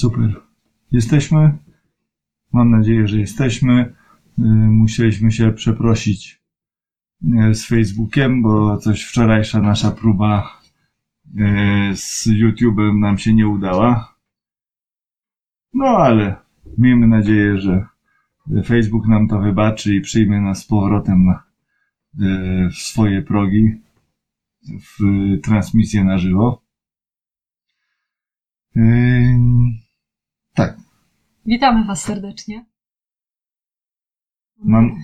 Super. Jesteśmy? Mam nadzieję, że jesteśmy. Y, Musieliśmy się przeprosić y, z Facebookiem, bo coś wczorajsza nasza próba y, z YouTube'em nam się nie udała. No ale miejmy nadzieję, że Facebook nam to wybaczy i przyjmie nas z powrotem na swoje progi w transmisję na żywo. Y, Tak, Witamy Was serdecznie. Mam,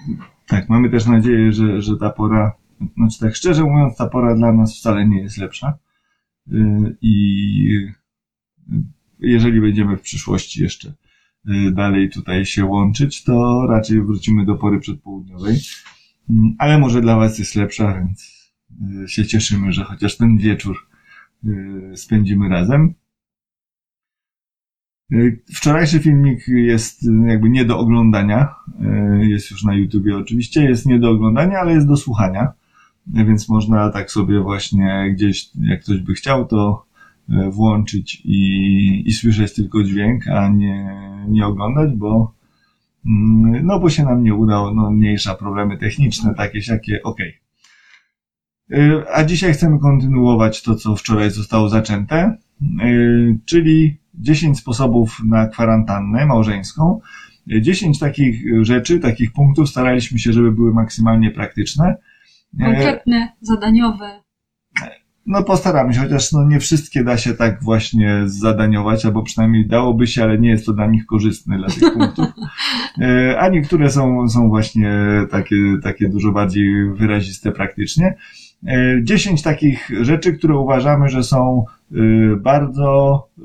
tak, mamy też nadzieję, że, że ta pora, znaczy tak szczerze mówiąc, ta pora dla nas wcale nie jest lepsza. Yy, I jeżeli będziemy w przyszłości jeszcze yy, dalej tutaj się łączyć, to raczej wrócimy do pory przedpołudniowej. Yy, Ale może dla Was jest lepsza, więc yy, się cieszymy, że chociaż ten wieczór spędzimy razem. Y, Wczorajszy filmik jest y, jakby nie do oglądania. y, Jest już na YouTubie oczywiście. Jest nie do oglądania, ale jest do słuchania. Y, Więc można tak sobie właśnie gdzieś, jak ktoś by chciał, to włączyć i, i słyszeć tylko dźwięk, a nie, nie oglądać, bo mm, no bo się nam nie udało, no mniejsza problemy techniczne, takie siakie, okej. Y, A dzisiaj chcemy kontynuować to, co wczoraj zostało zaczęte, czyli 10 sposobów na kwarantannę małżeńską. 10 takich rzeczy, takich punktów staraliśmy się, żeby były maksymalnie praktyczne. Y, Konkretne, zadaniowe. No postaramy się, chociaż no nie wszystkie da się tak właśnie zadaniować, albo przynajmniej dałoby się, ale nie jest to dla nich korzystne dla tych punktów. E, A niektóre są, są właśnie takie, takie dużo bardziej wyraziste praktycznie. E, 10 takich rzeczy, które uważamy, że są bardzo y,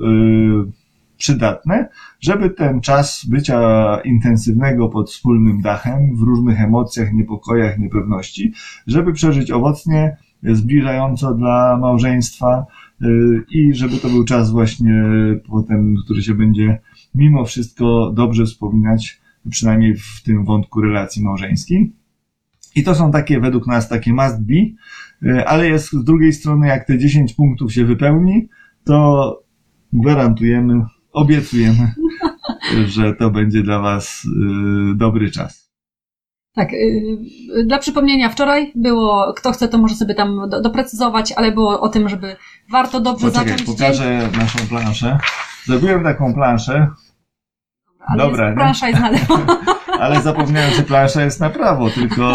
przydatne, żeby ten czas bycia intensywnego pod wspólnym dachem, w różnych emocjach, niepokojach, niepewności, żeby przeżyć owocnie, zbliżająco dla małżeństwa y, i żeby to był czas właśnie potem, który się będzie mimo wszystko dobrze wspominać, przynajmniej w tym wątku relacji małżeńskiej. I to są takie, według nas, takie must be, y, ale jest z drugiej strony, jak te 10 punktów się wypełni, to gwarantujemy, obiecujemy, że to będzie dla Was y, dobry czas. Tak, yy, dla przypomnienia, wczoraj było, kto chce, to może sobie tam do, doprecyzować, ale było o tym, żeby warto dobrze Poczekaj, zacząć dzień. pokażę naszą planszę. Zrobiłem taką planszę, Ale Dobra, jest, plansza jest na lewo. Ale zapomniałem, że plansza jest na prawo, tylko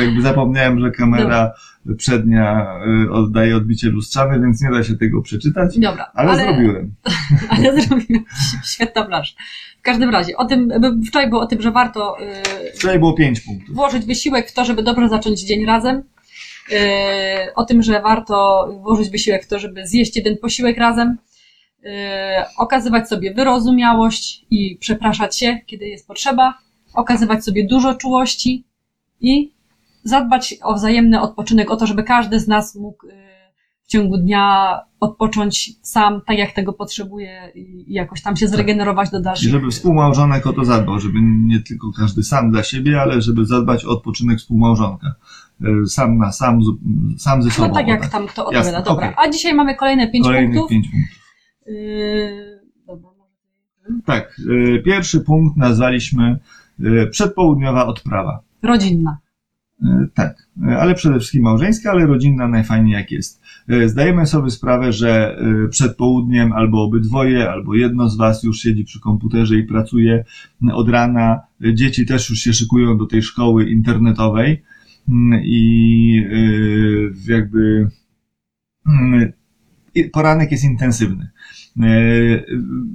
jakby zapomniałem, że kamera przednia y, oddaje odbicie lustrzane, więc nie da się tego przeczytać, Dobra, ale, zrobiłem. ale zrobiłem. Świetna plansza. W każdym razie, o tym, wczoraj było o tym, że warto yy, Wczoraj było 5 punktów. włożyć wysiłek w to, żeby dobrze zacząć dzień razem. Yy, o tym, że warto włożyć wysiłek w to, żeby zjeść jeden posiłek razem. Yy, okazywać sobie wyrozumiałość i przepraszać się, kiedy jest potrzeba. Okazywać sobie dużo czułości i zadbać o wzajemny odpoczynek, o to, żeby każdy z nas mógł yy, w ciągu dnia odpocząć sam, tak jak tego potrzebuje i i jakoś tam się zregenerować do I dalszych. żeby współmałżonek o to zadbał, żeby nie tylko każdy sam dla siebie, ale żeby zadbać o odpoczynek współmałżonka. Y, Sam na sam, sam ze sobą. No tak jak tam kto odpowiada. Jasne, Dobra. okej. A dzisiaj mamy kolejne pięć Kolejnych punktów. 5 punktów. Yy, dobra, może- Tak, y, pierwszy punkt nazwaliśmy y, przedpołudniowa odprawa. Rodzinna. E, Tak, e, ale przede wszystkim małżeńska, ale rodzinna najfajniej jak jest. E, Zdajemy sobie sprawę, że e, przed południem albo obydwoje, albo jedno z Was już siedzi przy komputerze i pracuje od rana. E, Dzieci też już się szykują do tej szkoły internetowej Mm, i e, jakby mm, poranek jest intensywny. E,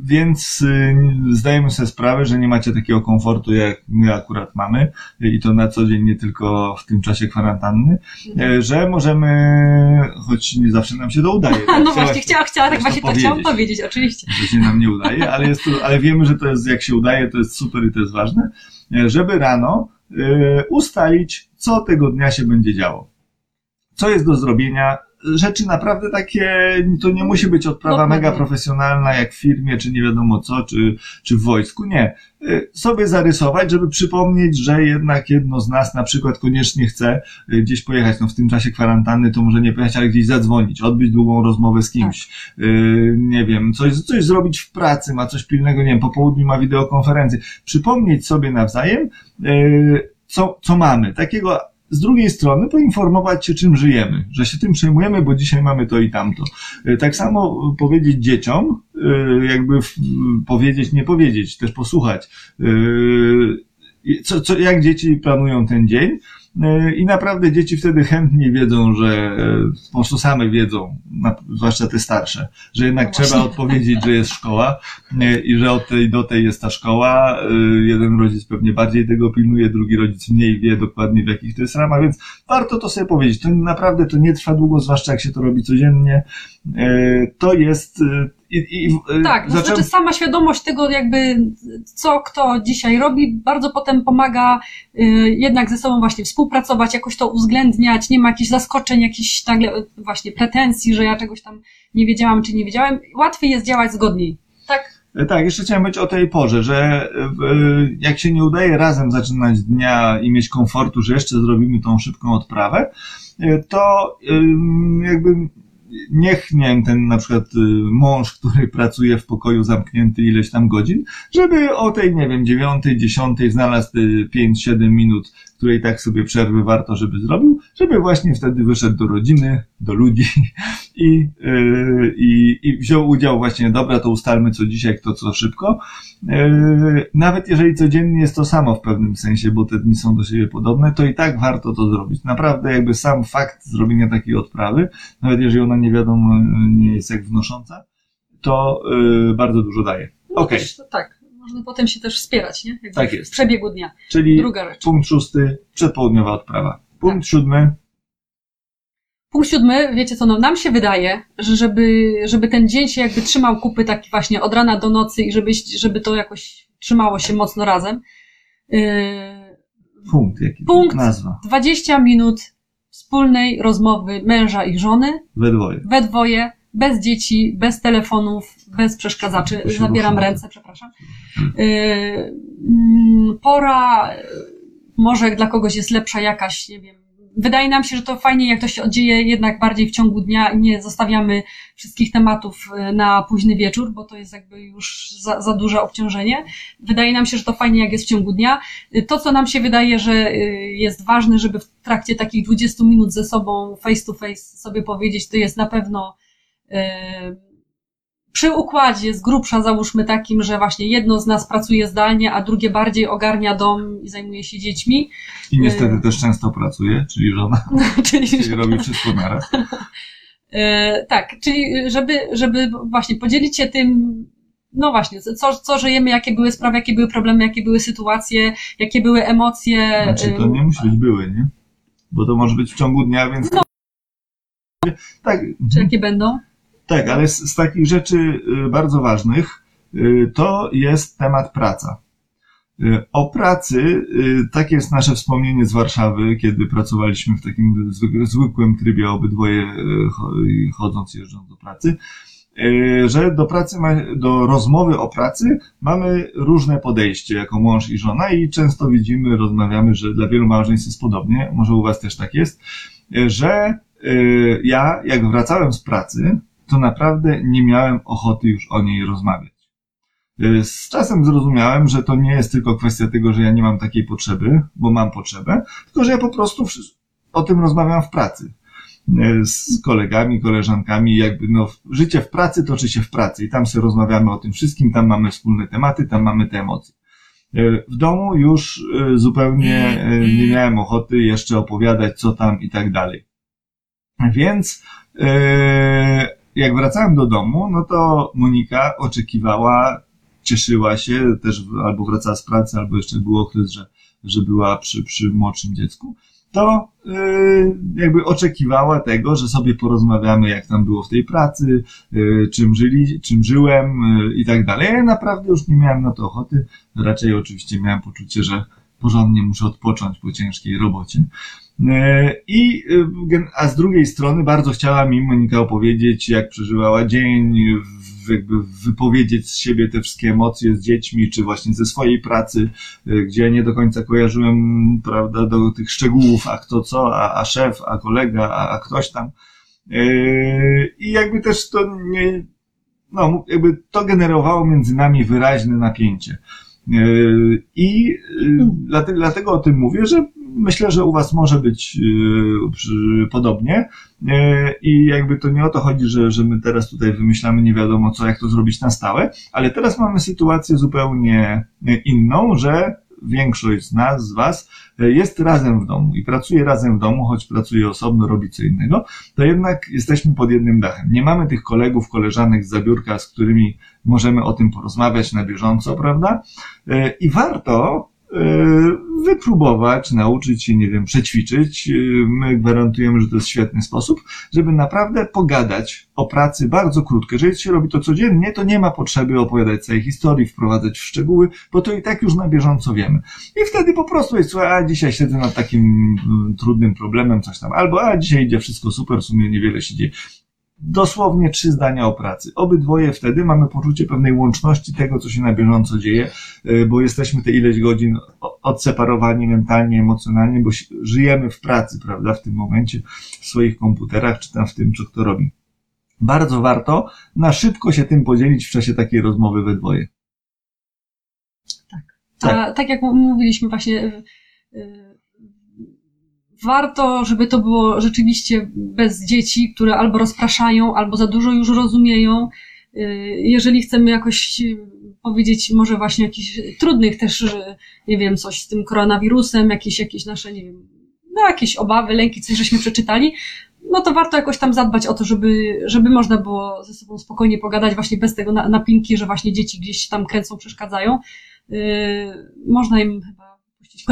Więc e, zdajemy sobie sprawę, że nie macie takiego komfortu, jak my akurat mamy, i to na co dzień, nie tylko w tym czasie kwarantanny, e, że możemy, choć nie zawsze nam się to udaje. tak? No właśnie, chciała, chciała, tak właśnie to to chciałam powiedzieć, powiedzieć, oczywiście. Że się nam nie udaje, ale, jest to, ale wiemy, że to jest, jak się udaje, to jest super i to jest ważne, e, żeby rano ustalić, co tego dnia się będzie działo. Co jest do zrobienia rzeczy naprawdę takie, to nie musi być odprawa Dokładnie. mega profesjonalna, jak w firmie, czy nie wiadomo co, czy, czy w wojsku. Nie. Y, Sobie zarysować, żeby przypomnieć, że jednak jedno z nas na przykład koniecznie chce y, gdzieś pojechać. No w tym czasie kwarantanny to może nie pojechać, ale gdzieś zadzwonić, odbyć długą rozmowę z kimś. Y, Nie wiem, coś, coś zrobić w pracy, ma coś pilnego, nie wiem, po południu ma wideokonferencję. Przypomnieć sobie nawzajem, co, co mamy. Takiego z drugiej strony poinformować się, czym żyjemy, że się tym przejmujemy, bo dzisiaj mamy to i tamto. Y, Tak samo powiedzieć dzieciom, y, jakby powiedzieć, nie powiedzieć, też posłuchać, co, co, jak dzieci planują ten dzień. Y, I naprawdę dzieci wtedy chętniej wiedzą, że po prostu same wiedzą, zwłaszcza te starsze, że jednak No właśnie. trzeba odpowiedzieć, że jest szkoła y, i że od tej do tej jest ta szkoła. Jeden rodzic pewnie bardziej tego pilnuje, drugi rodzic mniej wie dokładnie w jakich to jest ramach, więc warto to sobie powiedzieć. To naprawdę to nie trwa długo, zwłaszcza jak się to robi codziennie. Y, To jest y, i, i, y, Tak, to zacząłem- znaczy sama świadomość tego jakby, co kto dzisiaj robi, bardzo potem pomaga jednak ze sobą właśnie współpracować, jakoś to uwzględniać, nie ma jakichś zaskoczeń, jakichś nagle właśnie pretensji, że ja czegoś tam nie wiedziałam czy nie wiedziałem. Łatwiej jest działać zgodniej. Tak? E, Tak, jeszcze chciałem być o tej porze, że e, jak się nie udaje razem zaczynać dnia i mieć komfortu, że jeszcze zrobimy tą szybką odprawę, e, to jakby niech, nie wiem, ten na przykład y, mąż, który pracuje w pokoju zamknięty ileś tam godzin, żeby o tej, nie wiem, dziewiątej, dziesiątej znalazł y, pięć, siedem minut, której tak sobie przerwy warto, żeby zrobił, żeby właśnie wtedy wyszedł do rodziny, do ludzi i, yy, i, i wziął udział właśnie, dobra, to ustalmy co dzisiaj, kto co szybko. Yy, nawet jeżeli codziennie jest to samo w pewnym sensie, bo te dni są do siebie podobne, to i tak warto to zrobić. Naprawdę jakby sam fakt zrobienia takiej odprawy, nawet jeżeli ona nie wiadomo nie jest jak wnosząca, to yy, bardzo dużo daje. No Okej. też, tak. Można potem się też wspierać, nie? Jakby Tak w jest. przebiegu dnia. Czyli Druga rzecz. punkt szósty, przedpołudniowa odprawa. Punkt Tak. siódmy, Punkt siódmy, wiecie co, no nam się wydaje, że żeby, żeby ten dzień się jakby trzymał kupy taki właśnie od rana do nocy i żeby, żeby to jakoś trzymało się mocno razem. Yy, punkt jaki? Punkt. Nazwa. 20 minut wspólnej rozmowy męża i żony, We dwoje. we dwoje, bez dzieci, bez telefonów, bez przeszkadzaczy. Zabieram ręce, przepraszam. Mm, pora, yy, może dla kogoś jest lepsza jakaś, nie wiem. Wydaje nam się, że to fajnie, jak to się dzieje jednak bardziej w ciągu dnia i nie zostawiamy wszystkich tematów yy, na późny wieczór, bo to jest jakby już za, za duże obciążenie. Wydaje nam się, że to fajnie, jak jest w ciągu dnia. To, co nam się wydaje, że jest ważne, żeby w trakcie takich 20 minut ze sobą face to face sobie powiedzieć, to jest na pewno przy układzie z grubsza załóżmy takim, że właśnie jedno z nas pracuje zdalnie, a drugie bardziej ogarnia dom i zajmuje się dziećmi. I niestety też często pracuje, czyli żona, czyli, czyli robi wszystko naraz. E, tak, czyli żeby, żeby właśnie podzielić się tym, no właśnie, co, co żyjemy, jakie były sprawy, jakie były problemy, jakie były sytuacje, jakie były emocje. Znaczy to nie musi być były, nie? Bo to może być w ciągu dnia, więc... No. Tak, Czy jakie będą? Tak, ale z, z takich rzeczy y, bardzo ważnych y, to jest temat praca. Y, O pracy, takie jest nasze wspomnienie z Warszawy, kiedy pracowaliśmy w takim zwyk- zwykłym trybie, obydwoje cho- chodząc, jeżdżąc do pracy, że do pracy, do rozmowy o pracy mamy różne podejście jako mąż i żona i często widzimy, rozmawiamy, że dla wielu małżeństw jest podobnie, może u was też tak jest, że ja, jak wracałem z pracy, to naprawdę nie miałem ochoty już o niej rozmawiać. Y, Z czasem zrozumiałem, że to nie jest tylko kwestia tego, że ja nie mam takiej potrzeby, bo mam potrzebę, tylko że ja po prostu o tym rozmawiam w pracy. Y, Z kolegami, koleżankami, jakby no, życie w pracy toczy się w pracy i tam sobie rozmawiamy o tym wszystkim, tam mamy wspólne tematy, tam mamy te emocje. Y, W domu już zupełnie nie miałem ochoty jeszcze opowiadać, co tam i tak dalej. Więc jak wracałem do domu, no to Monika oczekiwała, cieszyła się, też albo wracała z pracy, albo jeszcze był okres, że, że była przy, przy młodszym dziecku, to e, jakby oczekiwała tego, że sobie porozmawiamy, jak tam było w tej pracy, e, czym żyli, czym żyłem e, i tak dalej. Ja naprawdę już nie miałem na to ochoty. Raczej oczywiście miałem poczucie, że porządnie muszę odpocząć po ciężkiej robocie. E, I, e, a z drugiej strony bardzo chciała mi Monika opowiedzieć, jak przeżywała dzień, jakby wypowiedzieć z siebie te wszystkie emocje z dziećmi, czy właśnie ze swojej pracy, e, gdzie nie do końca kojarzyłem, prawda, do tych szczegółów, a kto co, a, a szef, a kolega, a, a ktoś tam. I jakby też to nie, no, jakby to generowało między nami wyraźne napięcie. I dlatego, dlatego o tym mówię, że myślę, że u Was może być yy, podobnie. Yy, i jakby to nie o to chodzi, że, że my teraz tutaj wymyślamy nie wiadomo co, jak to zrobić na stałe, ale teraz mamy sytuację zupełnie inną, że większość z nas, z Was jest razem w domu i pracuje razem w domu, choć pracuje osobno, robi co innego, to jednak jesteśmy pod jednym dachem. Nie mamy tych kolegów, koleżanek z zabiórka, z którymi możemy o tym porozmawiać na bieżąco, prawda? Yy, I warto Wypróbować, nauczyć się, nie wiem, przećwiczyć. E, my gwarantujemy, że to jest świetny sposób, żeby naprawdę pogadać o pracy bardzo krótko. Jeżeli się robi to codziennie, to nie ma potrzeby opowiadać całej historii, wprowadzać w szczegóły, bo to i tak już na bieżąco wiemy. I wtedy po prostu jest, słuchaj, a dzisiaj siedzę nad takim mm, trudnym problemem, coś tam, albo a dzisiaj idzie wszystko super, w sumie niewiele się dzieje dosłownie trzy zdania o pracy. Obydwoje wtedy mamy poczucie pewnej łączności tego, co się na bieżąco dzieje, e, bo jesteśmy te ileś godzin odseparowani mentalnie, emocjonalnie, bo żyjemy w pracy, prawda, w tym momencie, w swoich komputerach, czy tam w tym, co kto robi. Bardzo warto na szybko się tym podzielić w czasie takiej rozmowy we dwoje. Tak. tak. A, tak jak mówiliśmy właśnie, warto, żeby to było rzeczywiście bez dzieci, które albo rozpraszają, albo za dużo już rozumieją. Y, jeżeli chcemy jakoś powiedzieć, może właśnie jakichś trudnych też, nie wiem, coś z tym koronawirusem, jakieś, jakieś nasze, nie wiem, no jakieś obawy, lęki, coś żeśmy przeczytali, no to warto jakoś tam zadbać o to, żeby, żeby można było ze sobą spokojnie pogadać, właśnie bez tego napinki, że właśnie dzieci gdzieś tam kręcą, przeszkadzają. Można im chyba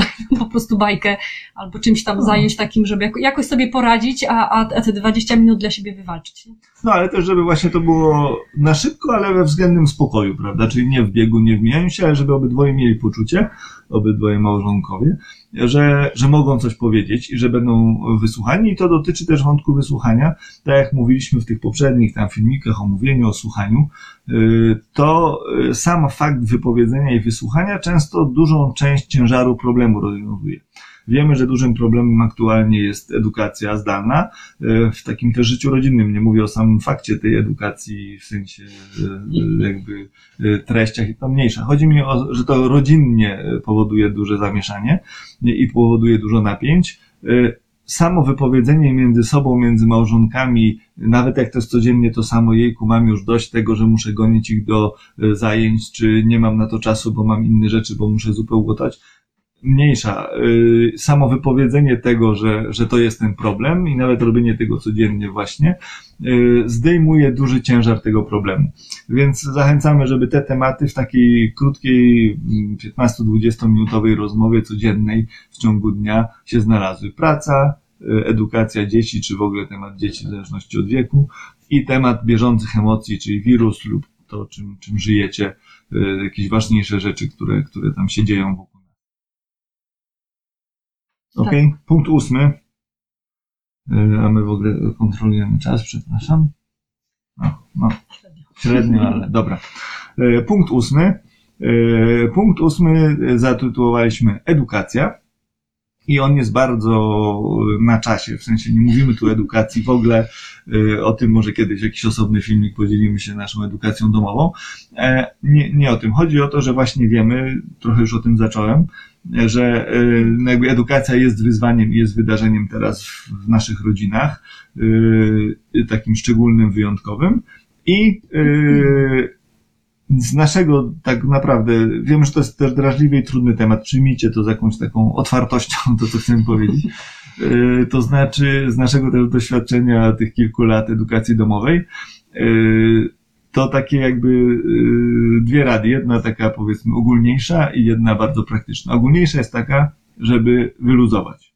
po prostu bajkę albo czymś tam no. zająć takim, żeby jakoś sobie poradzić, a, a, te 20 minut dla siebie wywalczyć. Nie? No ale też, żeby właśnie to było na szybko, ale we względnym spokoju, prawda? Czyli nie w biegu, nie w mijaniu się, ale żeby obydwoje mieli poczucie, obydwoje małżonkowie, że, że mogą coś powiedzieć i że będą wysłuchani i to dotyczy też wątku wysłuchania. Tak jak mówiliśmy w tych poprzednich tam filmikach o mówieniu, o słuchaniu, y, to y, sam fakt wypowiedzenia i wysłuchania często dużą część ciężaru problemu rozwiązuje. Wiemy, że dużym problemem aktualnie jest edukacja zdalna. E, w takim też życiu rodzinnym, nie mówię o samym fakcie tej edukacji w sensie e, jakby e, treściach i to mniejsza. Chodzi mi o, że to rodzinnie powoduje duże zamieszanie i powoduje dużo napięć samo wypowiedzenie między sobą, między małżonkami, nawet jak to jest codziennie to samo, jejku, mam już dość tego, że muszę gonić ich do zajęć, czy nie mam na to czasu, bo mam inne rzeczy, bo muszę zupę ugotować mniejsza. Y, samo wypowiedzenie tego, że, że to jest ten problem i nawet robienie tego codziennie właśnie, y, zdejmuje duży ciężar tego problemu. Więc zachęcamy, żeby te tematy w takiej krótkiej 15-20 minutowej rozmowie codziennej w ciągu dnia się znalazły. Praca, y, edukacja dzieci, czy w ogóle temat dzieci w zależności od wieku i temat bieżących emocji, czyli wirus lub to, czym, czym żyjecie, jakieś ważniejsze rzeczy, które, które tam się dzieją wokół Ok, tak. punkt ósmy. E, a my w ogóle kontrolujemy czas, przepraszam. No, no. Średnio, ale dobra. E, punkt ósmy. E, punkt ósmy zatytułowaliśmy Edukacja. I on jest bardzo na czasie, w sensie nie mówimy tu o edukacji w ogóle, o tym może kiedyś jakiś osobny filmik podzielimy się naszą edukacją domową. Nie, nie o tym. Chodzi o to, że właśnie wiemy, trochę już o tym zacząłem, że y, no jakby edukacja jest wyzwaniem i jest wydarzeniem teraz w naszych rodzinach, y, takim szczególnym, wyjątkowym. I y, z naszego, tak naprawdę, wiem, że to jest też drażliwy i trudny temat, przyjmijcie to z jakąś taką otwartością, to co chcę powiedzieć. To znaczy, z naszego też doświadczenia tych kilku lat edukacji domowej, to takie jakby y, dwie rady. Jedna taka powiedzmy ogólniejsza i jedna bardzo praktyczna. Ogólniejsza jest taka, żeby wyluzować.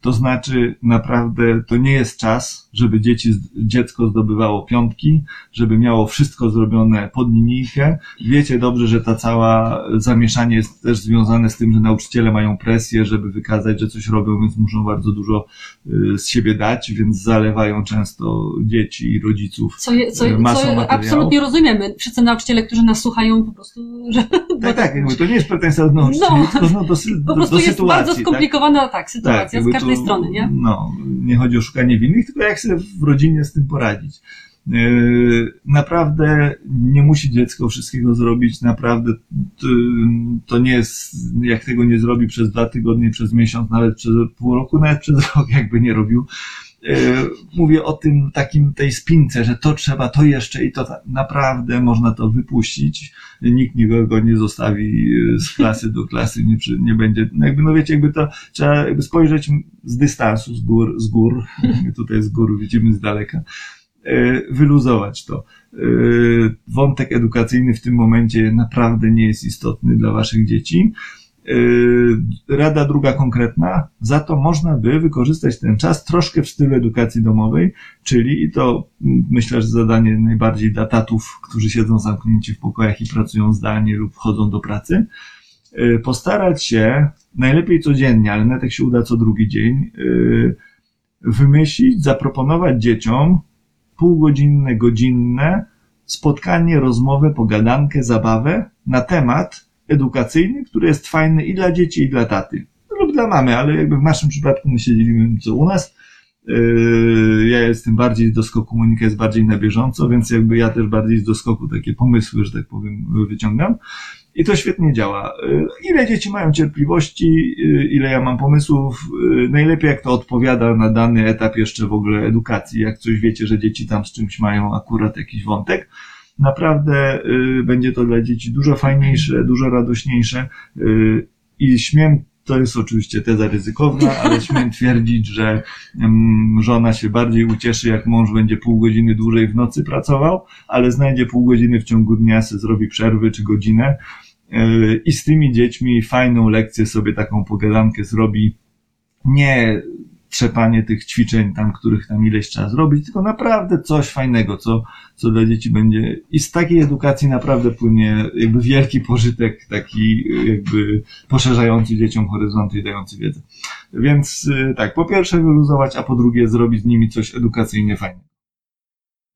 To znaczy naprawdę to nie jest czas, żeby dzieci, dziecko zdobywało piątki, żeby miało wszystko zrobione pod linijkę. Wiecie dobrze, że ta cała zamieszanie jest też związane z tym, że nauczyciele mają presję, żeby wykazać, że coś robią, więc muszą bardzo dużo y, z siebie dać, więc zalewają często dzieci i rodziców co, je, co, y, co materiałów. absolutnie rozumiemy. Wszyscy nauczyciele, którzy nas słuchają, po prostu, że... Tak, tak, to nie jest pretensja od nauczycieli, No, tylko no, do, sy- Po do, prostu do jest sytuacji. bardzo tak? skomplikowana tak, sytuacja jakby z każdej strony, nie? No, nie chodzi o szukanie winnych, tylko jak sobie w rodzinie z tym poradzić. Yy, Naprawdę nie musi dziecko wszystkiego zrobić, naprawdę to, nie jest, jak tego nie zrobi przez dwa tygodnie, przez miesiąc, nawet przez pół roku, nawet przez rok, jakby nie robił. Yy, Mówię o tym takim, tej spince, że to trzeba, to jeszcze i to naprawdę można to wypuścić. Nikt nikogo nie zostawi yy, z klasy do klasy, nie, przy- nie będzie, no jakby, no wiecie, jakby to trzeba jakby spojrzeć z dystansu, z gór, z gór, tutaj z gór widzimy z daleka, yy, wyluzować to. Yy, Wątek edukacyjny w tym momencie naprawdę nie jest istotny dla waszych dzieci. Yy, Rada druga konkretna, za to można by wykorzystać ten czas troszkę w stylu edukacji domowej, czyli i to mm, myślę, że zadanie najbardziej dla tatów, którzy siedzą zamknięci w pokojach i pracują zdalnie lub chodzą do pracy, yy, postarać się najlepiej codziennie, ale nawet jak się uda co drugi dzień, yy, wymyślić, zaproponować dzieciom półgodzinne, godzinne spotkanie, rozmowę, pogadankę, zabawę na temat edukacyjny, który jest fajny i dla dzieci, i dla taty. Lub dla mamy, ale jakby w naszym przypadku my się co u nas. Yy, Ja jestem bardziej z doskoku, Monika jest bardziej na bieżąco, więc jakby ja też bardziej z doskoku takie pomysły, że tak powiem, wyciągam. I to świetnie działa. Yy, Ile dzieci mają cierpliwości, yy, ile ja mam pomysłów, najlepiej jak to odpowiada na dany etap jeszcze w ogóle edukacji. Jak coś wiecie, że dzieci tam z czymś mają akurat jakiś wątek, naprawdę y, będzie to dla dzieci dużo fajniejsze, dużo radośniejsze y, i śmiem, to jest oczywiście teza ryzykowna, ale śmiem twierdzić, że mm, żona się bardziej ucieszy, jak mąż będzie pół godziny dłużej w nocy pracował, ale znajdzie pół godziny w ciągu dnia, se zrobi przerwy czy godzinę y, i z tymi dziećmi fajną lekcję sobie taką pogadankę zrobi. Nie trzepanie tych ćwiczeń tam, których tam ileś trzeba zrobić, tylko naprawdę coś fajnego, co, co dla dzieci będzie. I z takiej edukacji naprawdę płynie jakby wielki pożytek, taki y, jakby poszerzający dzieciom horyzonty i dający wiedzę. Więc y, tak, po pierwsze wyluzować, a po drugie zrobić z nimi coś edukacyjnie fajnego.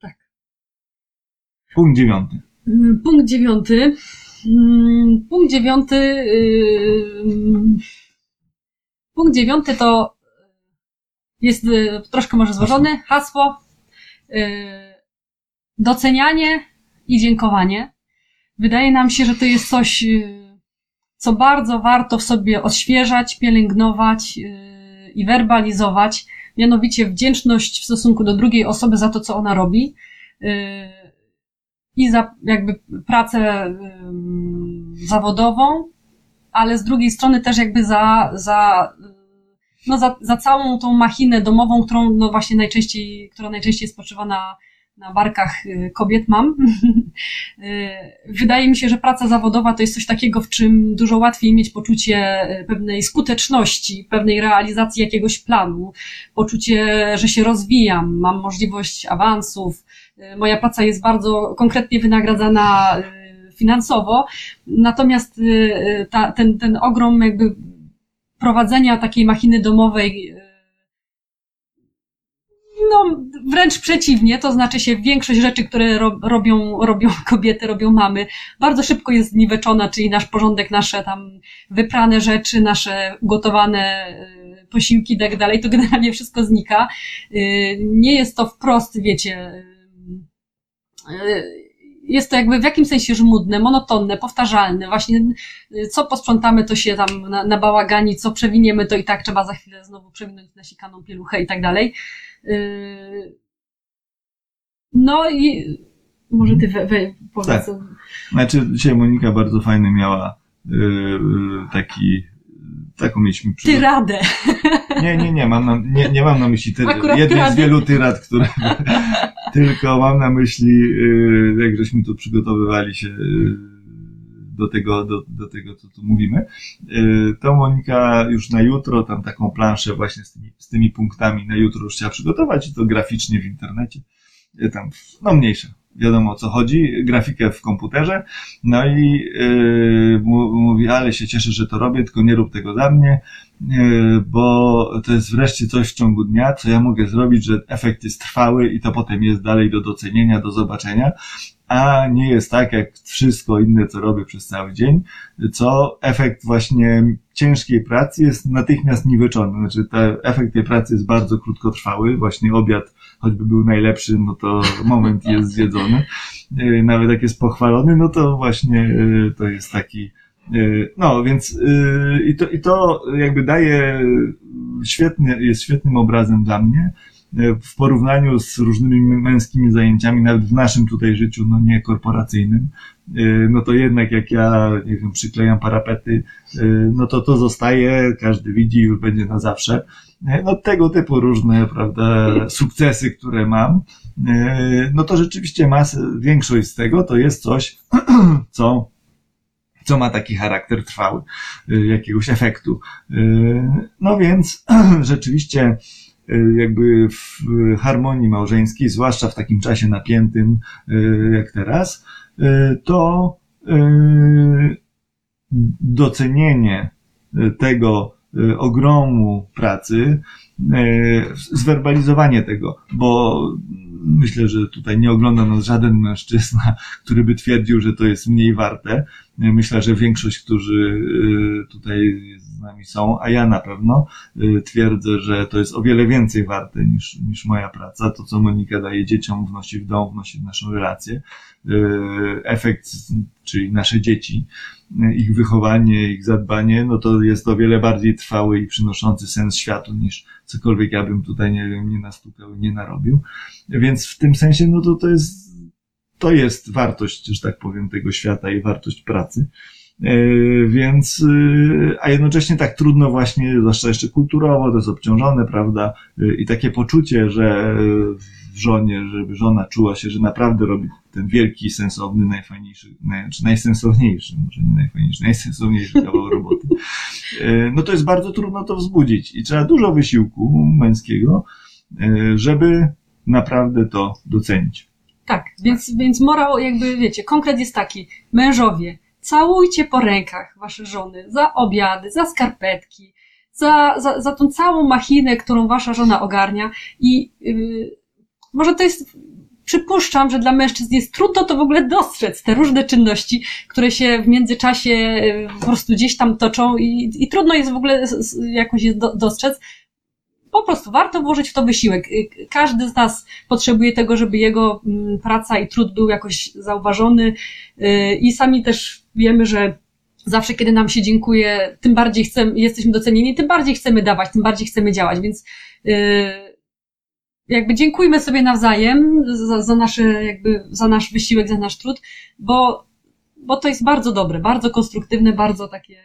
Tak. Punkt dziewiąty. Mm, Punkt dziewiąty. Mm, Punkt dziewiąty. ym, Punkt dziewiąty to jest y, troszkę może złożony. Hasło. y, Docenianie i dziękowanie. Wydaje nam się, że to jest coś, y, co bardzo warto w sobie odświeżać, pielęgnować i werbalizować. Mianowicie wdzięczność w stosunku do drugiej osoby za to, co ona robi. i za jakby pracę zawodową, ale z drugiej strony też jakby za, za, no za, za całą tą machinę domową, którą no właśnie najczęściej, która najczęściej spoczywa na, na barkach y, kobiet mam. Y, Wydaje mi się, że praca zawodowa to jest coś takiego, w czym dużo łatwiej mieć poczucie y, pewnej skuteczności, pewnej realizacji jakiegoś planu, poczucie, że się rozwijam, mam możliwość awansów, moja praca jest bardzo konkretnie wynagradzana finansowo, natomiast ta, ten, ten ogrom jakby prowadzenia takiej machiny domowej, y, no wręcz przeciwnie, to znaczy się większość rzeczy, które ro, robią, robią kobiety, robią mamy, bardzo szybko jest zniweczona, czyli nasz porządek, nasze tam wyprane rzeczy, nasze gotowane y, posiłki i tak dalej, to generalnie wszystko znika. Y, Nie jest to wprost, wiecie, jest to jakby w jakimś sensie żmudne, monotonne, powtarzalne. Właśnie y, co posprzątamy, to się tam na, na bałagani, co przewiniemy, to i tak trzeba za chwilę znowu przewinąć nasikaną pieluchę i tak dalej. Y, No i może ty we, we, powiedz. Tak. Znaczy, dzisiaj Monika bardzo fajny miała yy, taki, taką mieliśmy Ty radę. Nie, nie, nie, mam na, nie, nie mam na myśli ty, jednej z wielu tyrad, które. tylko mam na myśli, yy, jak żeśmy tu przygotowywali się yy, do tego, do, do tego, co tu mówimy, to Monika już na jutro tam taką planszę właśnie z tymi, z tymi punktami na jutro już chciała przygotować i to graficznie w internecie, tam, no mniejsza, wiadomo o co chodzi, grafikę w komputerze, no i yy, mówi, ale się cieszę, że to robię, tylko nie rób tego za mnie, yy, bo to jest wreszcie coś w ciągu dnia, co ja mogę zrobić, że efekt jest trwały i to potem jest dalej do docenienia, do zobaczenia, a nie jest tak jak wszystko inne, co robię przez cały dzień, co efekt właśnie ciężkiej pracy jest natychmiast niweczony. Znaczy, ten efekt tej pracy jest bardzo krótkotrwały. Właśnie obiad, choćby był najlepszy, no to moment jest zjedzony. E, nawet jak jest pochwalony, no to właśnie e, to jest taki, e, no więc i to, i to jakby daje świetny, jest świetnym obrazem dla mnie, w porównaniu z różnymi męskimi zajęciami, nawet w naszym tutaj życiu, no nie korporacyjnym, y, no to jednak jak ja, nie wiem, przyklejam parapety, y, no to to zostaje, każdy widzi, już będzie na zawsze. No tego typu różne, prawda, sukcesy, które mam, no to rzeczywiście masę, większość z tego to jest coś, co co ma taki charakter trwały, jakiegoś efektu. No więc rzeczywiście jakby w harmonii małżeńskiej, zwłaszcza w takim czasie napiętym y, jak teraz, y, to docenienie tego ogromu pracy, zwerbalizowanie tego, bo myślę, że tutaj nie ogląda nas żaden mężczyzna, który by twierdził, że to jest mniej warte. Myślę, że większość, którzy tutaj nami są, a ja na pewno y, twierdzę, że to jest o wiele więcej warte niż, niż moja praca. To, co Monika daje dzieciom, wnosi w dom, wnosi w naszą relację. Y, efekt, czyli nasze dzieci, y, ich wychowanie, ich zadbanie, no to jest o wiele bardziej trwały i przynoszący sens światu niż cokolwiek ja bym tutaj, nie wiem, nie nastukał nie narobił. Więc w tym sensie, no to to jest, to jest wartość, że tak powiem, tego świata i wartość pracy. E, więc, e, a jednocześnie tak trudno właśnie, zwłaszcza jeszcze kulturowo, to jest obciążone, prawda? E, I takie poczucie, że w żonie, żeby żona czuła się, że naprawdę robi ten wielki, sensowny, najfajniejszy, naj, czy najsensowniejszy, może nie najfajniejszy, najsensowniejszy kawał roboty. No to jest bardzo trudno to wzbudzić i trzeba dużo wysiłku męskiego, żeby naprawdę to docenić. Tak, więc, więc morał jakby, wiecie, konkret jest taki, mężowie, Całujcie po rękach wasze żony za obiady, za skarpetki, za, za, za tą całą machinę, którą wasza żona ogarnia i yy, może to jest przypuszczam, że dla mężczyzn jest trudno to w ogóle dostrzec, te różne czynności, które się w międzyczasie y, po prostu gdzieś tam toczą i, i trudno jest w ogóle jakoś je dostrzec. Po prostu warto włożyć w to wysiłek. Y, każdy z nas potrzebuje tego, żeby jego mm, praca i trud był jakoś zauważony y, i sami też wiemy, że zawsze, kiedy nam się dziękuję, tym bardziej chcemy, jesteśmy docenieni, tym bardziej chcemy dawać, tym bardziej chcemy działać, więc yy, jakby dziękujmy sobie nawzajem za, za nasze, jakby, za nasz wysiłek, za nasz trud, bo, bo to jest bardzo dobre, bardzo konstruktywne, bardzo takie.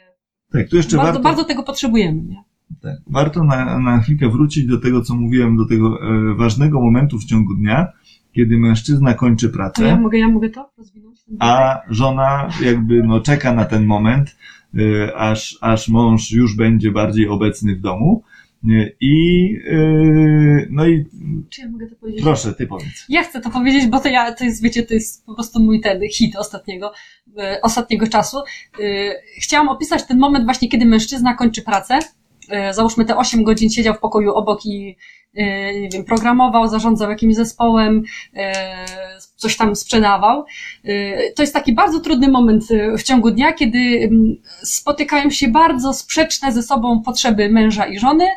Tak, tu jeszcze bardzo, warto, bardzo tego potrzebujemy, nie? Tak, warto na, na chwilkę wrócić do tego, co mówiłem, do tego e, ważnego momentu w ciągu dnia, kiedy mężczyzna kończy pracę. A ja mogę, ja mogę to rozwinąć? A żona jakby no, czeka na ten moment, y, aż, aż mąż już będzie bardziej obecny w domu. Y, I y, no i. Czy ja mogę to powiedzieć? Proszę, ty powiedz. Ja chcę to powiedzieć, bo to ja, to jest, wiecie, to jest po prostu mój ten hit ostatniego, ostatniego czasu. Chciałam opisać ten moment właśnie, kiedy mężczyzna kończy pracę. Załóżmy te 8 godzin siedział w pokoju obok i E, nie wiem, programował, zarządzał jakimś zespołem, e, coś tam sprzedawał. To jest taki bardzo trudny moment w ciągu dnia, kiedy mm, spotykają się bardzo sprzeczne ze sobą potrzeby męża i żony.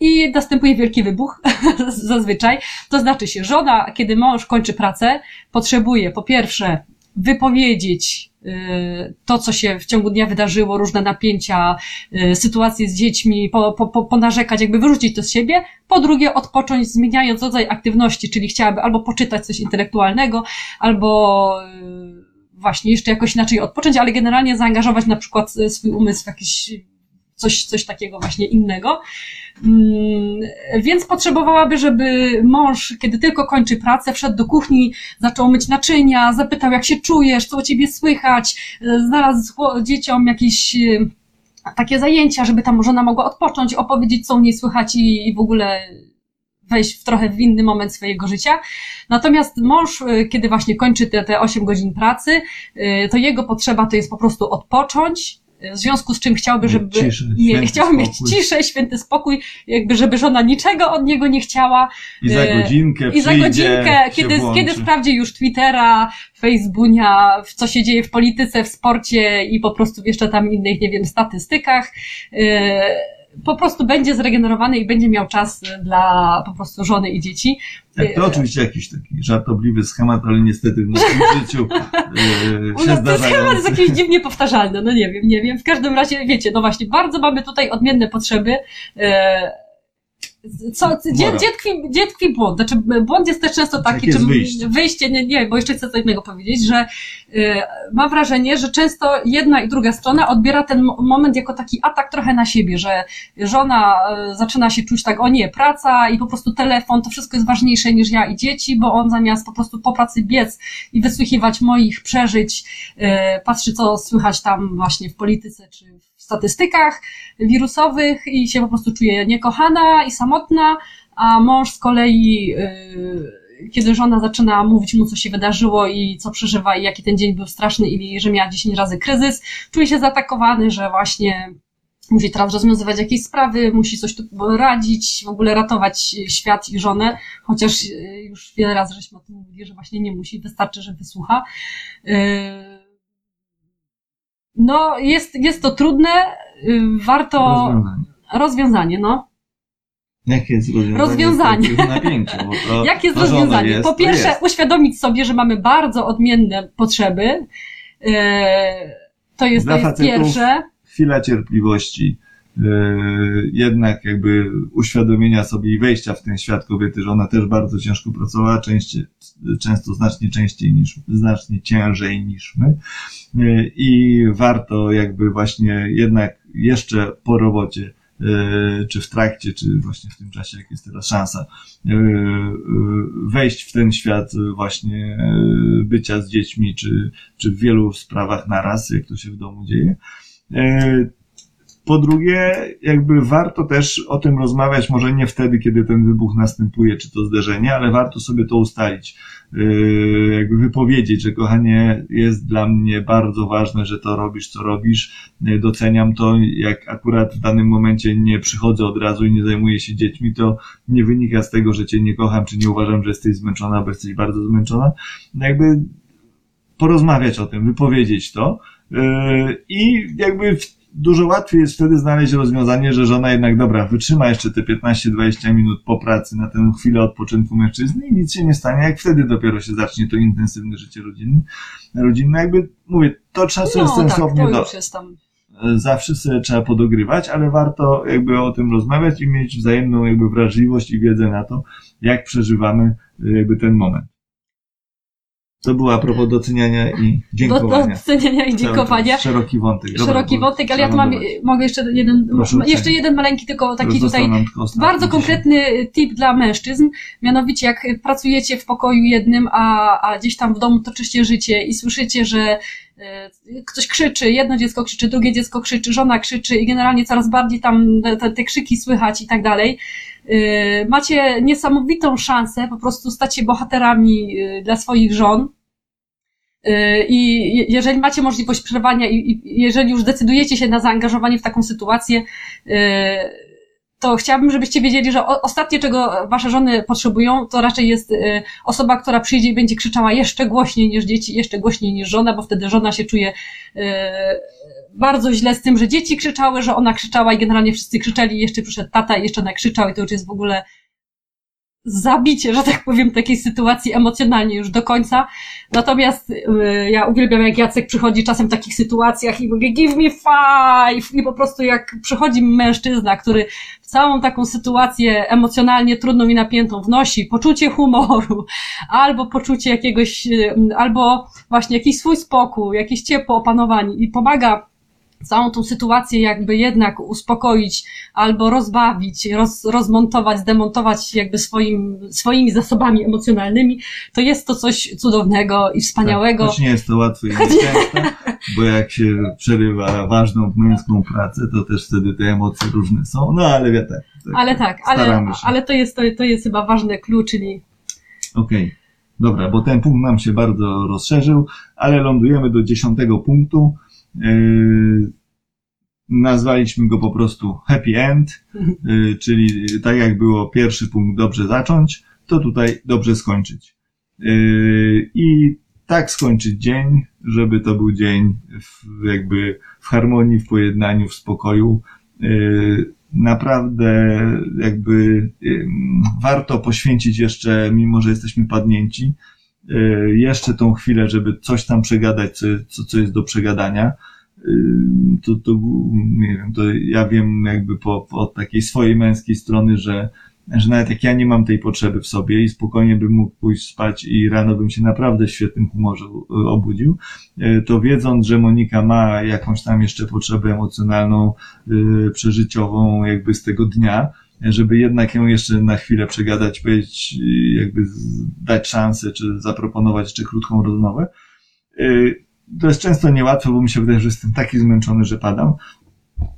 I następuje wielki wybuch, zazwyczaj. To znaczy się, żona, kiedy mąż kończy pracę, potrzebuje po pierwsze wypowiedzieć y, to, co się w ciągu dnia wydarzyło, różne napięcia, y, sytuacje z dziećmi, po, po, ponarzekać, jakby wyrzucić to z siebie. Po drugie, odpocząć, zmieniając rodzaj aktywności, czyli chciałaby albo poczytać coś intelektualnego, albo y, właśnie jeszcze jakoś inaczej odpocząć, ale generalnie zaangażować na przykład swój umysł w jakieś coś, coś takiego właśnie innego. Mm, Więc potrzebowałaby, żeby mąż, kiedy tylko kończy pracę, wszedł do kuchni, zaczął myć naczynia, zapytał, jak się czujesz, co u ciebie słychać, e, znalazł dzieciom jakieś e, takie zajęcia, żeby tam żona mogła odpocząć, opowiedzieć, co u niej słychać i, w ogóle wejść w trochę w inny moment swojego życia. Natomiast mąż, y, kiedy właśnie kończy te, te 8 godzin pracy, y, to jego potrzeba to jest po prostu odpocząć, w związku z czym chciałby, żeby ciszę, nie, święty chciałby mieć ciszę, święty spokój, jakby żeby żona niczego od niego nie chciała, I za E, godzinkę i za godzinkę, kiedy, włączy. kiedy sprawdzi już Twittera, Facebooka, w co się dzieje w polityce, w sporcie i po prostu jeszcze tam innych, nie wiem, statystykach, e, po prostu będzie zregenerowany i będzie miał czas dla po prostu żony i dzieci. Tak, to oczywiście jakiś taki żartobliwy schemat, ale niestety w naszym życiu e, U się nas ten schemat jest jakiś dziwnie powtarzalny, no nie wiem, nie wiem. W każdym razie, wiecie, no właśnie, bardzo mamy tutaj odmienne potrzeby. E, co, gdzie, Mora. gdzie, tkwi, gdzie tkwi błąd? Znaczy, błąd jest też często taki, czy wyjście? wyjście, nie, nie, bo jeszcze chcę co innego powiedzieć, że e, mam wrażenie, że często jedna i druga strona odbiera ten mo- moment jako taki atak trochę na siebie, że żona e, zaczyna się czuć tak, o nie, praca i po prostu telefon, to wszystko jest ważniejsze niż ja i dzieci, bo on zamiast po prostu po pracy biec i wysłuchiwać moich przeżyć, e, patrzy co słychać tam właśnie w polityce czy w statystykach wirusowych i się po prostu czuje niekochana i samotna, a mąż z kolei e, kiedy żona zaczyna mówić mu, co się wydarzyło i co przeżywa i jaki ten dzień był straszny i że miała 10 razy kryzys, czuje się zaatakowany, że właśnie musi teraz rozwiązywać jakieś sprawy, musi coś tu radzić, w ogóle ratować świat i żonę, chociaż e, już wiele razy żeśmy o tym mówili, że właśnie nie musi, wystarczy, że wysłucha. No, jest, jest to trudne, e, warto Rozwiązanie. rozwiązanie, no. Jakie jest rozwiązanie? Rozwiązanie. napięciu, to, Jakie jest to rozwiązanie? Jest, po to pierwsze, jest. uświadomić sobie, że mamy bardzo odmienne potrzeby. E, To jest, to Dla jest facetów pierwsze. chwila cierpliwości, jednak jakby uświadomienia sobie i wejścia w ten świat kobiety, że ona też bardzo ciężko pracowała, częściej, często znacznie częściej niż, znacznie ciężej niż my. Yy, I warto jakby właśnie jednak jeszcze po robocie, yy, czy w trakcie, czy właśnie w tym czasie, jak jest teraz szansa, wejść w ten świat właśnie bycia z dziećmi, czy, czy w wielu sprawach naraz, jak to się w domu dzieje. Po drugie, jakby warto też o tym rozmawiać, może nie wtedy, kiedy ten wybuch następuje, czy to zderzenie, ale warto sobie to ustalić. E, Jakby wypowiedzieć, że kochanie, jest dla mnie bardzo ważne, że to robisz, co robisz. E, Doceniam to, jak akurat w danym momencie nie przychodzę od razu i nie zajmuję się dziećmi, to nie wynika z tego, że cię nie kocham, czy nie uważam, że jesteś zmęczona, bo jesteś bardzo zmęczona. Jakby porozmawiać o tym, wypowiedzieć to. Yy, I jakby w- dużo łatwiej jest wtedy znaleźć rozwiązanie, że żona jednak, dobra, wytrzyma jeszcze te 15-20 minut po pracy na tę chwilę odpoczynku mężczyzny i nic się nie stanie, jak wtedy dopiero się zacznie to intensywne życie rodzinne. rodzinne. Jakby, mówię, to czasem No tak, sensownie to do, zawsze sobie trzeba podogrywać, ale warto jakby o tym rozmawiać i mieć wzajemną jakby wrażliwość i wiedzę na to, jak przeżywamy jakby ten moment. To było a propos doceniania i dziękowania. do docenienia i dziękowania. Szeroki wątek. Dobra, Szeroki wątek, ale ja tu mam, mogę jeszcze jeden, Proszę jeszcze jeden maleńki, tylko taki tutaj bardzo konkretny tip dla mężczyzn. Mianowicie, jak pracujecie w pokoju jednym, a, a gdzieś tam w domu toczycie życie i słyszycie, że ktoś krzyczy, jedno dziecko krzyczy, drugie dziecko krzyczy, żona krzyczy i generalnie coraz bardziej tam te, te krzyki słychać i tak dalej. E, Macie niesamowitą szansę po prostu stać się bohaterami e, dla swoich żon. E, I je- jeżeli macie możliwość przerwania i, jeżeli już decydujecie się na zaangażowanie w taką sytuację, e, to chciałabym, żebyście wiedzieli, że ostatnie, czego wasze żony potrzebują, to raczej jest e, osoba, która przyjdzie i będzie krzyczała jeszcze głośniej niż dzieci, jeszcze głośniej niż żona, bo wtedy żona się czuje e, bardzo źle z tym, że dzieci krzyczały, że ona krzyczała i generalnie wszyscy krzyczeli, jeszcze przyszedł tata i jeszcze nakrzyczał i to już jest w ogóle zabicie, że tak powiem, takiej sytuacji emocjonalnie już do końca. Natomiast y, ja uwielbiam, jak Jacek przychodzi czasem w takich sytuacjach i mówi give me five i po prostu jak przychodzi mężczyzna, który w całą taką sytuację emocjonalnie trudną i napiętą wnosi poczucie humoru, albo poczucie jakiegoś, y, albo właśnie jakiś swój spokój, jakieś ciepło, opanowanie i pomaga całą tą sytuację jakby jednak uspokoić albo rozbawić, roz, rozmontować, zdemontować jakby swoim, swoimi zasobami emocjonalnymi, to jest to coś cudownego i wspaniałego. Tak, choć nie jest to łatwe i nieczęsto, bo jak się przerywa ważną męską pracę, to też wtedy te emocje różne są, no ale wie tak. tak ale tak, ale, ale to jest, to, to jest chyba ważny klucz, czyli Okej. Dobra, bo ten punkt nam się bardzo rozszerzył, ale lądujemy do dziesiątego punktu. Yy, nazwaliśmy go po prostu happy end, yy, czyli tak jak było pierwszy punkt dobrze zacząć, to tutaj dobrze skończyć. Yy, I tak skończyć dzień, żeby to był dzień w, jakby w harmonii, w pojednaniu, w spokoju. Naprawdę jakby warto poświęcić jeszcze, mimo że jesteśmy padnięci, jeszcze tą chwilę, żeby coś tam przegadać, co, co, co jest do przegadania. Yy, To, to, nie wiem, to ja wiem jakby po, od takiej swojej męskiej strony, że, że nawet jak ja nie mam tej potrzeby w sobie i spokojnie bym mógł pójść spać i rano bym się naprawdę w świetnym humorze y, obudził, y, to wiedząc, że Monika ma jakąś tam jeszcze potrzebę emocjonalną, y, przeżyciową jakby z tego dnia, żeby jednak ją jeszcze na chwilę przegadać, powiedzieć, jakby dać szansę, czy zaproponować jeszcze krótką rozmowę. Y, To jest często niełatwe, bo mi się wydaje, że jestem taki zmęczony, że padam.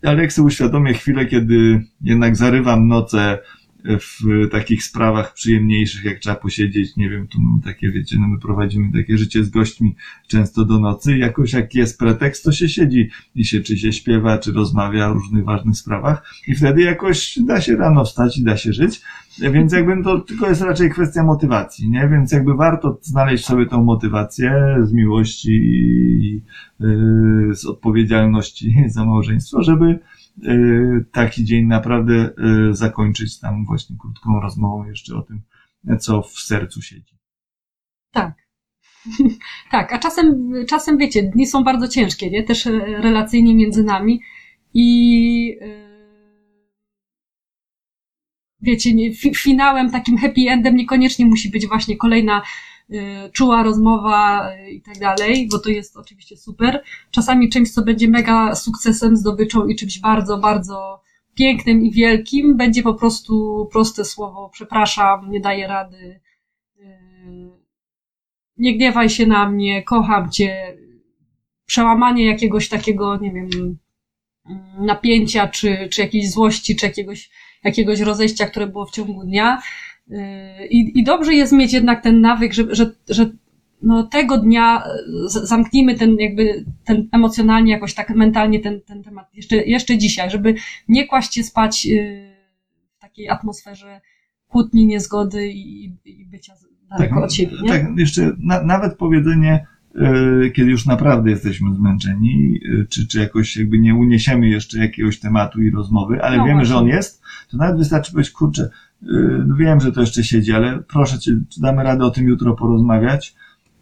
Ale jak sobie uświadomię chwilę, kiedy jednak zarywam noce w takich sprawach przyjemniejszych, jak trzeba posiedzieć, nie wiem, tu mamy takie, wiecie, no my prowadzimy takie życie z gośćmi często do nocy, jakoś jak jest pretekst, to się siedzi i się czy się śpiewa, czy rozmawia o różnych ważnych sprawach i wtedy jakoś da się rano wstać i da się żyć, więc jakby to tylko jest raczej kwestia motywacji, nie? Więc jakby warto znaleźć sobie tą motywację z miłości i yy, z odpowiedzialności za małżeństwo, żeby taki dzień naprawdę yy, zakończyć tam właśnie krótką rozmową jeszcze o tym, co w sercu siedzi. Tak. tak, a czasem, czasem wiecie, dni są bardzo ciężkie, nie? Też relacyjnie między nami i e, wiecie, finałem, takim happy endem niekoniecznie musi być właśnie kolejna czuła rozmowa e, i tak dalej, bo to jest oczywiście super. Czasami czymś, co będzie mega sukcesem, zdobyczą i czymś bardzo, bardzo pięknym i wielkim, będzie po prostu proste słowo, przepraszam, nie daję rady, e, nie gniewaj się na mnie, kocham cię, przełamanie jakiegoś takiego, nie wiem, napięcia, czy, czy jakiejś złości, czy jakiegoś, jakiegoś rozejścia, które było w ciągu dnia. Yy, I, I dobrze jest mieć jednak ten nawyk, że, że, że no tego dnia z- zamknijmy ten jakby ten emocjonalnie, jakoś tak mentalnie ten, ten temat jeszcze, jeszcze dzisiaj, żeby nie kłaść się spać yy, w takiej atmosferze kłótni, niezgody i, i bycia daleko od siebie. Nie? Tak, jeszcze na, nawet powiedzenie, e, kiedy już naprawdę jesteśmy zmęczeni, e, czy, czy jakoś jakby nie uniesiemy jeszcze jakiegoś tematu i rozmowy, ale No wiemy, właśnie. że on jest, to nawet wystarczy powiedzieć, kurczę, e, no wiem, że to jeszcze siedzi, ale proszę cię, czy damy radę o tym jutro porozmawiać.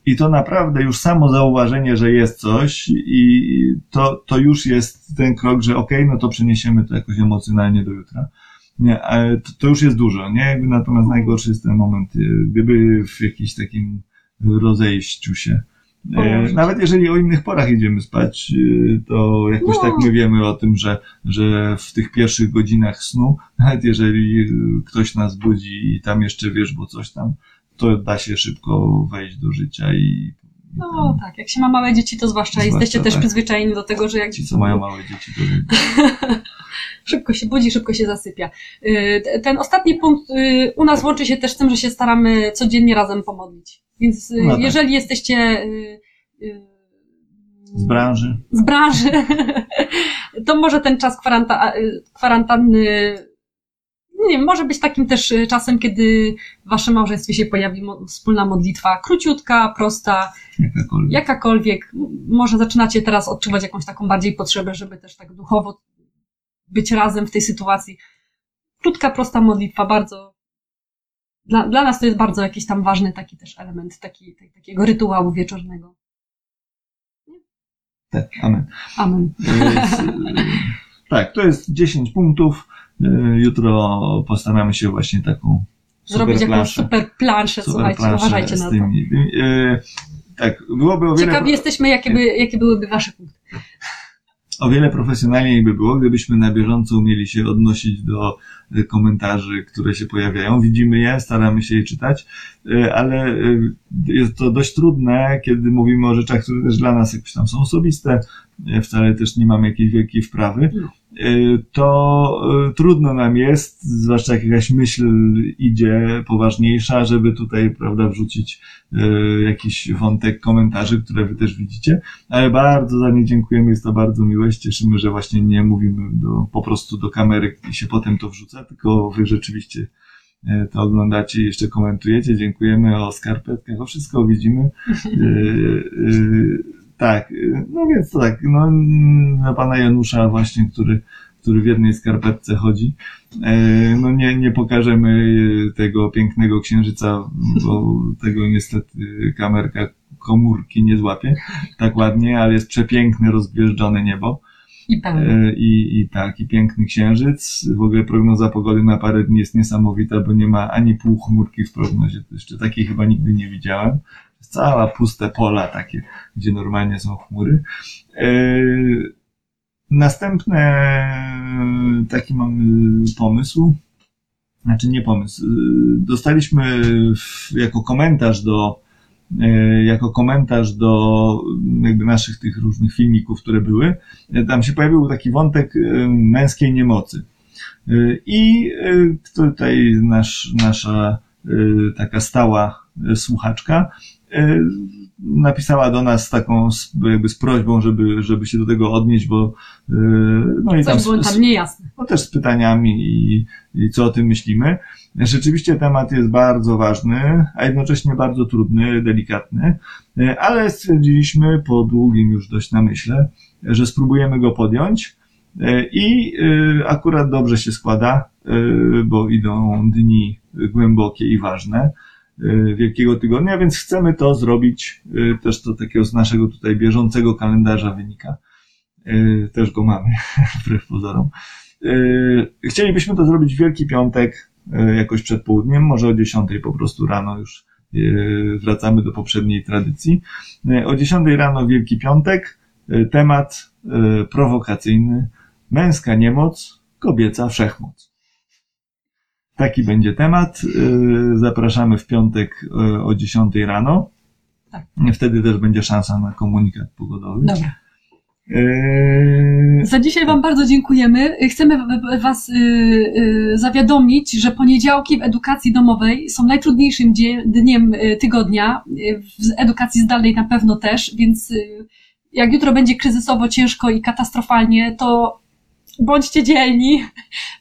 I to naprawdę już samo zauważenie, że jest coś i to, to już jest ten krok, że okej, no to przeniesiemy to jakoś emocjonalnie do jutra. Nie, ale to, to już jest dużo, nie? Natomiast najgorszy jest ten moment, y, gdyby w jakimś takim rozejściu się. E. Nawet jeżeli o innych porach idziemy spać, y, to jakoś No. tak my wiemy o tym, że, że w tych pierwszych godzinach snu, nawet jeżeli y, ktoś nas budzi i tam jeszcze wiesz, bo coś tam, to da się szybko wejść do życia i, No tak, jak się ma małe dzieci, to zwłaszcza, Zwłaszcza, jesteście też tak. przyzwyczajeni do tego, że jak ci, co mają małe dzieci, to szybko się budzi, szybko się zasypia. Ten ostatni punkt u nas łączy się też z tym, że się staramy codziennie razem pomodlić. Więc y, No tak. jeżeli jesteście y, y, z branży. z branży, to może ten czas kwaranta, kwarantanny nie wiem, może być takim też czasem, kiedy w waszym małżeństwie się pojawi mo- wspólna modlitwa, króciutka, prosta, Jakakolwiek. jakakolwiek. Może zaczynacie teraz odczuwać jakąś taką bardziej potrzebę, żeby też tak duchowo być razem w tej sytuacji. Krótka, prosta modlitwa, bardzo. Dla, dla nas to jest bardzo jakiś tam ważny taki też element taki, tak- takiego rytuału wieczornego. Tak, amen. Amen. Tak, to jest 10 punktów. E, Jutro postaramy się właśnie taką Zrobić super jakąś super planszę, super słuchajcie, planszę uważajcie na to. tymi. E, tak, byłoby o wiele. Ciekawi jesteśmy, jakie, by, jakie byłyby wasze punkty. O wiele profesjonalniej by było, gdybyśmy na bieżąco umieli się odnosić do y, komentarzy, które się pojawiają. Widzimy je, staramy się je czytać, y, ale y, jest to dość trudne, kiedy mówimy o rzeczach, które też dla nas jakoś tam są osobiste, wcale też nie mamy jakiejś wielkiej wprawy. Y, To y, trudno nam jest, zwłaszcza jak jakaś myśl idzie poważniejsza, żeby tutaj, prawda, wrzucić y, jakiś wątek komentarzy, które wy też widzicie, ale bardzo za nie dziękujemy, jest to bardzo miłe, cieszymy, że właśnie nie mówimy do, po prostu do kamery i się potem to wrzuca, tylko wy rzeczywiście to oglądacie i jeszcze komentujecie, dziękujemy. O skarpetkach, o wszystko widzimy. Y, y, tak, y, no więc to tak, no na pana Janusza właśnie, który, który w jednej skarpetce chodzi, e, no nie, nie pokażemy tego pięknego księżyca, bo tego niestety kamerka komórki nie złapie tak ładnie, ale jest przepiękne, rozgwieżdżone niebo. I. E, I, I tak, i piękny księżyc. W ogóle prognoza pogody na parę dni jest niesamowita, bo nie ma ani pół chmurki w prognozie. Jeszcze takiej chyba nigdy nie widziałem. Cała puste pola takie, gdzie normalnie są chmury. E, Następne taki mamy pomysł. Znaczy nie pomysł. E, Dostaliśmy jako komentarz do e, jako komentarz do jakby naszych tych różnych filmików, które były, tam się pojawił taki wątek męskiej niemocy. I tutaj nasz, nasza taka stała słuchaczka napisała do nas taką z- jakby z prośbą, żeby, żeby się do tego odnieść, bo e, no i tam, Coś było tam niejasne. no też z pytaniami i, i co o tym myślimy. Rzeczywiście temat jest bardzo ważny, a jednocześnie bardzo trudny, delikatny, e, ale stwierdziliśmy po długim już dość namyśle, że spróbujemy go podjąć e, i e, akurat dobrze się składa, e, bo idą dni głębokie i ważne e, Wielkiego Tygodnia, więc chcemy to zrobić, e, też to takiego z naszego tutaj bieżącego kalendarza wynika. E, Też go mamy, wbrew pozorom. Chcielibyśmy to zrobić w Wielki Piątek, jakoś przed południem, może o 10 po prostu rano już wracamy do poprzedniej tradycji. O 10 rano Wielki Piątek, temat prowokacyjny, męska niemoc, kobieca wszechmoc. Taki będzie temat. Yy, Zapraszamy w piątek yy, o 10 rano. Tak. Wtedy też będzie szansa na komunikat pogodowy. Dobra. Yy, Za dzisiaj Wam bardzo dziękujemy. Chcemy Was y, y, zawiadomić, że poniedziałki w edukacji domowej są najtrudniejszym dniem y, tygodnia. Y, W edukacji zdalnej na pewno też, więc y, jak jutro będzie kryzysowo, ciężko i katastrofalnie, to bądźcie dzielni.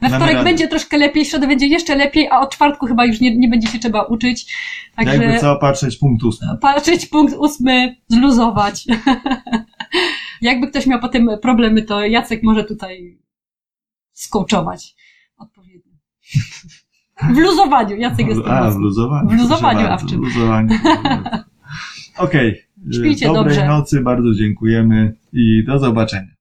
We Damy wtorek radę. będzie troszkę lepiej, w środę będzie jeszcze lepiej, a od czwartku chyba już nie, nie będzie się trzeba uczyć. Jakby Także co patrzeć punkt ósmy. patrzeć punkt ósmy, zluzować. Jakby ktoś miał potem problemy, to Jacek może tutaj skołczować odpowiednio. W luzowaniu, Jacek jest A, w luzowaniu. W luzowaniu, a w czym? w luzowaniu. Okej. Śpijcie Dobrej dobrze. nocy, bardzo dziękujemy i do zobaczenia.